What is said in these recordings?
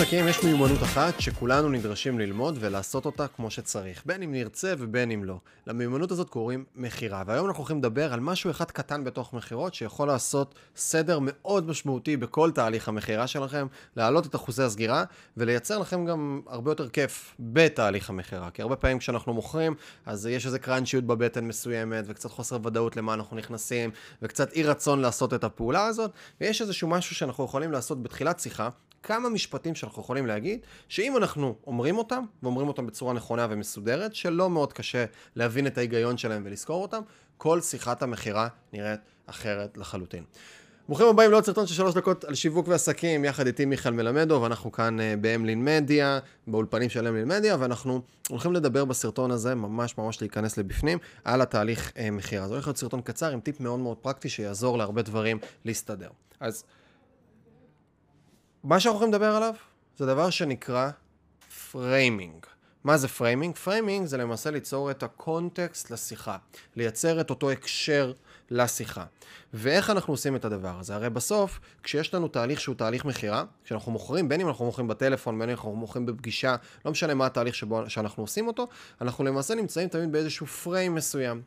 עסקים יש מיומנות אחת שכולנו נדרשים ללמוד ולעשות אותה כמו שצריך, בין אם נרצה ובין אם לא. למיומנות הזאת קוראים מכירה, והיום אנחנו הולכים לדבר על משהו אחד קטן בתוך מכירות שיכול לעשות סדר מאוד משמעותי בכל תהליך המכירה שלכם, להעלות את אחוזי הסגירה ולייצר לכם גם הרבה יותר כיף בתהליך המכירה. כי הרבה פעמים כשאנחנו מוכרים, אז יש איזה קראנצ'יות בבטן מסוימת וקצת חוסר ודאות למה אנחנו נכנסים וקצת אי רצון לעשות את הפעולה הזאת, ויש איזשהו משהו שאנחנו יכולים לעשות בתחילת שיחה. כמה משפטים שאנחנו יכולים להגיד, שאם אנחנו אומרים אותם, ואומרים אותם בצורה נכונה ומסודרת, שלא מאוד קשה להבין את ההיגיון שלהם ולזכור אותם, כל שיחת המכירה נראית אחרת לחלוטין. ברוכים הבאים לעוד סרטון של שלוש דקות על שיווק ועסקים, יחד איתי מיכאל מלמדו, ואנחנו כאן uh, באמלין מדיה, באולפנים של אמלין מדיה, ואנחנו הולכים לדבר בסרטון הזה, ממש ממש להיכנס לבפנים, על התהליך uh, מכירה. זה הולך להיות סרטון קצר עם טיפ מאוד מאוד פרקטי שיעזור להרבה דברים להסתדר. אז מה שאנחנו הולכים לדבר עליו זה דבר שנקרא framing. מה זה framing? framing זה למעשה ליצור את ה context לשיחה, לייצר את אותו הקשר לשיחה. ואיך אנחנו עושים את הדבר הזה? הרי בסוף, כשיש לנו תהליך שהוא תהליך מכירה, כשאנחנו מוכרים, בין אם אנחנו מוכרים בטלפון, בין אם אנחנו מוכרים בפגישה, לא משנה מה התהליך שבו, שאנחנו עושים אותו, אנחנו למעשה נמצאים תמיד באיזשהו frame מסוים.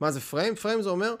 מה זה frame? frame זה אומר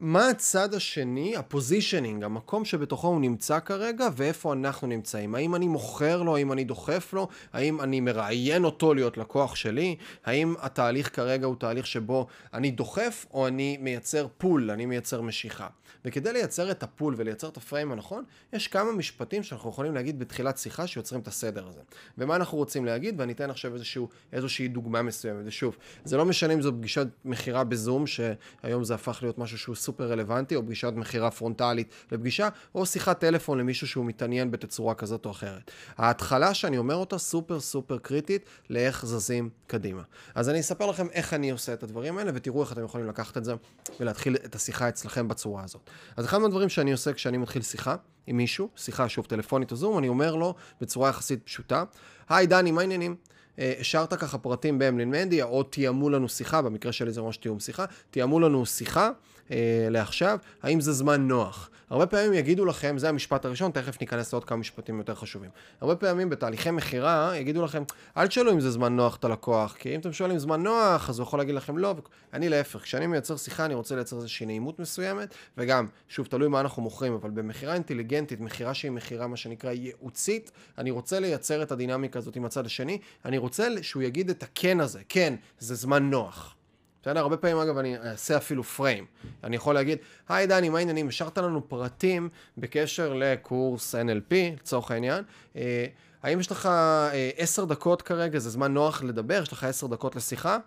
מה הצד השני, ה positioning, המקום שבתוכו הוא נמצא כרגע, ואיפה אנחנו נמצאים. האם אני מוכר לו, האם אני דוחף לו, האם אני מראיין אותו להיות לקוח שלי, האם התהליך כרגע הוא תהליך שבו אני דוחף, או אני מייצר pull, אני מייצר משיכה. וכדי לייצר את ה pull ולייצר את ה frame הנכון, יש כמה משפטים שאנחנו יכולים להגיד בתחילת שיחה שיוצרים את הסדר הזה. ומה אנחנו רוצים להגיד, ואני אתן עכשיו איזשהו, איזושהי דוגמה מסוימת. ושוב, זה לא משנה אם זו פגישת מכירה בזום, שהיום זה הפך להיות משהו שהוא סופר רלוונטי, או פגישת מכירה פרונטלית לפגישה, או שיחת טלפון למישהו שהוא מתעניין בתצורה כזאת או אחרת. ההתחלה שאני אומר אותה סופר סופר קריטית לאיך זזים קדימה. אז אני אספר לכם איך אני עושה את הדברים האלה, ותראו איך אתם יכולים לקחת את זה ולהתחיל את השיחה אצלכם בצורה הזאת. אז אחד מהדברים שאני עושה כשאני מתחיל שיחה עם מישהו, שיחה שוב טלפונית או זום, אני אומר לו בצורה יחסית פשוטה, היי דני, מה העניינים? אה, השארת ככה פרטים באמלין מדיה, או תיאמו לנו שיחה, במקרה שלי זה ממש תיאום שיחה, תיאמו לנו שיחה אה, לעכשיו, האם זה זמן נוח? הרבה פעמים יגידו לכם, זה המשפט הראשון, תכף ניכנס לעוד כמה משפטים יותר חשובים. הרבה פעמים בתהליכי מכירה יגידו לכם, אל תשאלו אם זה זמן נוח את הלקוח, כי אם אתם שואלים זמן נוח, אז הוא יכול להגיד לכם לא, אני להפך, כשאני מייצר שיחה אני רוצה לייצר איזושהי נעימות מסוימת, וגם, שוב, תלוי מה אנחנו מוכרים, אבל במכירה אינטליגנטית, מכירה שהיא מכירה מה שנקרא ייעוצית, אני רוצה לייצר את הדינמיקה הזאת עם הצד השני, אני רוצה שהוא יגיד את הכן הזה, כן, זה זמן נוח. בסדר? הרבה פעמים, אגב, אני אעשה אפילו פריים. אני יכול להגיד, היי דני, מה העניינים? השארת לנו פרטים בקשר לקורס NLP, לצורך העניין. אה, האם יש לך אה, עשר דקות כרגע, זה זמן נוח לדבר? יש לך עשר דקות לשיחה?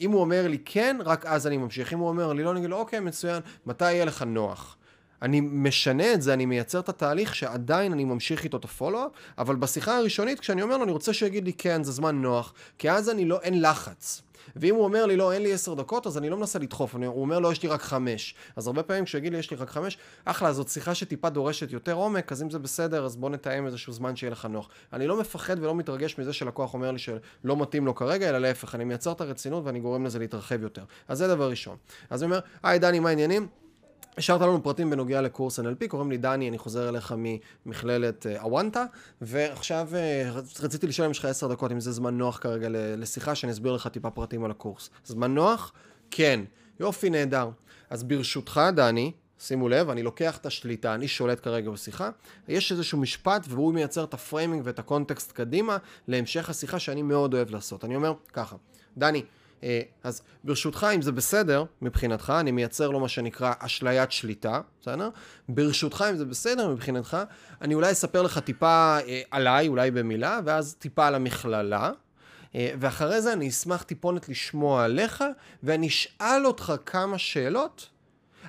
אם הוא אומר לי כן, רק אז אני ממשיך. אם הוא אומר לי לא, אני אגיד לו, אוקיי, מצוין, מתי יהיה לך נוח? אני משנה את זה, אני מייצר את התהליך שעדיין אני ממשיך איתו את הפולו-אפ, אבל בשיחה הראשונית, כשאני אומר לו, אני רוצה שיגיד לי כן, זה זמן נוח, כי אז אני לא, אין לחץ. ואם הוא אומר לי, לא, אין לי עשר דקות, אז אני לא מנסה לדחוף, אני, הוא אומר, לא, יש לי רק חמש. אז הרבה פעמים כשיגיד לי, יש לי רק חמש, אחלה, זאת שיחה שטיפה דורשת יותר עומק, אז אם זה בסדר, אז בוא נתאם איזשהו זמן שיהיה לך נוח. אני לא מפחד ולא מתרגש מזה שלקוח אומר לי שלא מתאים לו כרגע, אלא להפך, אני מייצר את הרצינות ואני גורם לזה להתרחב יותר. אז זה דבר ראשון. אז אני אומר, היי דני, מה העניינים? השארת לנו פרטים בנוגע לקורס NLP, קוראים לי דני, אני חוזר אליך ממכללת אוונטה, ועכשיו אה, רציתי לשאול אם יש לך עשר דקות, אם זה זמן נוח כרגע לשיחה, שאני אסביר לך טיפה פרטים על הקורס. זמן נוח? כן. יופי, נהדר. אז ברשותך, דני, שימו לב, אני לוקח את השליטה, אני שולט כרגע בשיחה, יש איזשהו משפט והוא מייצר את ה framing ואת ה context קדימה להמשך השיחה שאני מאוד אוהב לעשות. אני אומר ככה, דני, אה, אז ברשותך, אם זה בסדר מבחינתך, אני מייצר לו מה שנקרא אשליית שליטה, בסדר? ברשותך, אם זה בסדר מבחינתך, אני אולי אספר לך טיפה אה, עליי, אולי במילה, ואז טיפה על המכללה. אה, ואחרי זה אני אשמח טיפונת לשמוע עליך, ואני אשאל אותך כמה שאלות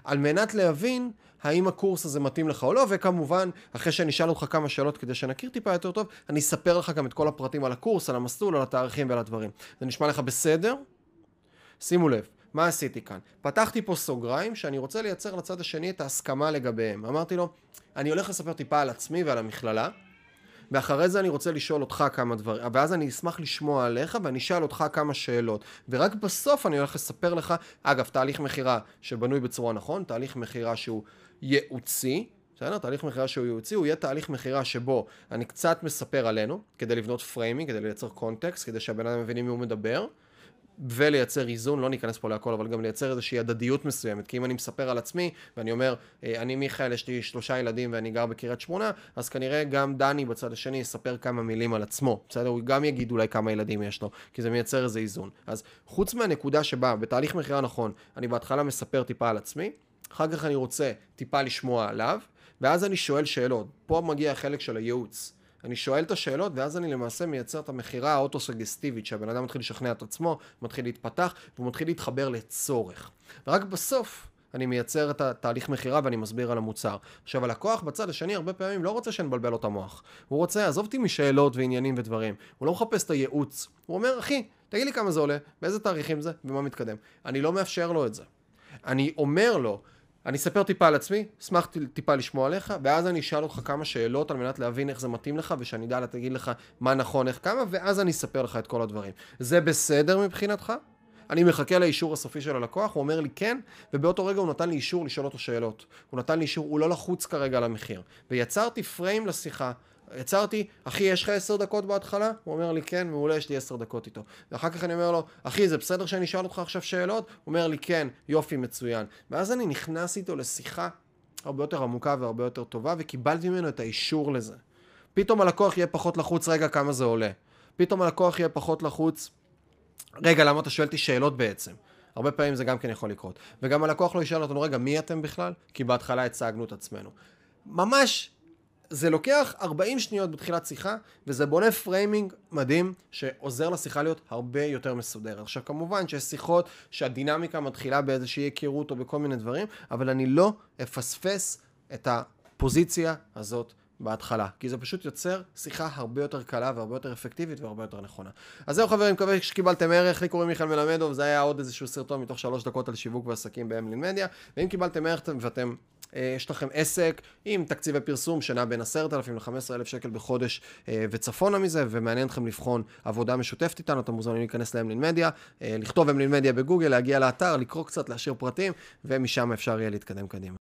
על מנת להבין האם הקורס הזה מתאים לך או לא, וכמובן, אחרי שאני אשאל אותך כמה שאלות כדי שנכיר טיפה יותר טוב, אני אספר לך גם את כל הפרטים על הקורס, על המסלול, על התאריכים ועל הדברים. זה נשמע לך בסדר? שימו לב, מה עשיתי כאן? פתחתי פה סוגריים שאני רוצה לייצר לצד השני את ההסכמה לגביהם. אמרתי לו, אני הולך לספר טיפה על עצמי ועל המכללה, ואחרי זה אני רוצה לשאול אותך כמה דברים, ואז אני אשמח לשמוע עליך ואני אשאל אותך כמה שאלות. ורק בסוף אני הולך לספר לך, אגב, תהליך מכירה שבנוי בצורה נכון, תהליך מכירה שהוא ייעוצי, בסדר? תהליך מכירה שהוא ייעוצי, הוא יהיה תהליך מכירה שבו אני קצת מספר עלינו, כדי לבנות framing, כדי לייצר context, כדי שהבן אדם מבין מי הוא מדבר, ולייצר איזון, לא ניכנס פה להכל, אבל גם לייצר איזושהי הדדיות מסוימת. כי אם אני מספר על עצמי, ואני אומר, אה, אני מיכאל, יש לי שלושה ילדים ואני גר בקריית שמונה, אז כנראה גם דני בצד השני יספר כמה מילים על עצמו, בסדר? הוא גם יגיד אולי כמה ילדים יש לו, כי זה מייצר איזה איזון. אז חוץ מהנקודה שבה, בתהליך מכירה נכון, אני בהתחלה מספר טיפה על עצמי, אחר כך אני רוצה טיפה לשמוע עליו, ואז אני שואל שאלות. פה מגיע החלק של הייעוץ. אני שואל את השאלות, ואז אני למעשה מייצר את המכירה האוטוסגסטיבית, שהבן אדם מתחיל לשכנע את עצמו, מתחיל להתפתח, והוא מתחיל להתחבר לצורך. ורק בסוף אני מייצר את התהליך מכירה ואני מסביר על המוצר. עכשיו, הלקוח בצד השני הרבה פעמים לא רוצה שנבלבל לו את המוח. הוא רוצה, עזוב אותי משאלות ועניינים ודברים. הוא לא מחפש את הייעוץ. הוא אומר, אחי, תגיד לי כמה זה עולה, באיזה תאריכים זה, ומה מתקדם. אני לא מאפשר לו את זה. אני אומר לו, אני אספר טיפה על עצמי, אשמח טיפה לשמוע עליך, ואז אני אשאל אותך כמה שאלות על מנת להבין איך זה מתאים לך, ושאני אדע להגיד לך מה נכון, איך כמה, ואז אני אספר לך את כל הדברים. זה בסדר מבחינתך? אני מחכה לאישור הסופי של הלקוח, הוא אומר לי כן, ובאותו רגע הוא נתן לי אישור לשאול אותו שאלות. הוא נתן לי אישור, הוא לא לחוץ כרגע על המחיר. ויצרתי פריים לשיחה, יצרתי, אחי, יש לך עשר דקות בהתחלה? הוא אומר לי, כן, מעולה, יש לי עשר דקות איתו. ואחר כך אני אומר לו, אחי, זה בסדר שאני אשאל אותך עכשיו שאלות? הוא אומר לי, כן, יופי, מצוין. ואז אני נכנס איתו לשיחה הרבה יותר עמוקה והרבה יותר טובה, וקיבלתי ממנו את האישור לזה. פתאום הלקוח יהיה פחות לחוץ, רגע, כמה זה עולה. פתאום הלקוח יהיה פחות לחוץ, רגע, למה אתה שואל אותי שאלות בעצם? הרבה פעמים זה גם כן יכול לקרות. וגם הלקוח לא ישאל אותנו, רגע, מי אתם בכלל? כי בהתחלה הצגנו את עצמנו. ממש זה לוקח 40 שניות בתחילת שיחה, וזה בונה framing מדהים, שעוזר לשיחה להיות הרבה יותר מסודרת. עכשיו כמובן שיש שיחות שהדינמיקה מתחילה באיזושהי היכרות או בכל מיני דברים, אבל אני לא אפספס את הפוזיציה הזאת בהתחלה, כי זה פשוט יוצר שיחה הרבה יותר קלה והרבה יותר אפקטיבית והרבה יותר נכונה. אז זהו חברים, מקווה שקיבלתם ערך, לי קוראים מיכאל מלמדוב, זה היה עוד איזשהו סרטון מתוך שלוש דקות על שיווק ועסקים באמליון מדיה, ואם קיבלתם ערך ואתם יש לכם עסק עם תקציבי פרסום שנע בין 10,000 ל-15,000 שקל בחודש אה, וצפונה מזה, ומעניין אתכם לבחון עבודה משותפת איתנו, אתם מוזמנים להיכנס לאמלין מדיה, אה, לכתוב אמלין מדיה בגוגל, להגיע לאתר, לקרוא קצת, להשאיר פרטים, ומשם אפשר יהיה להתקדם קדימה.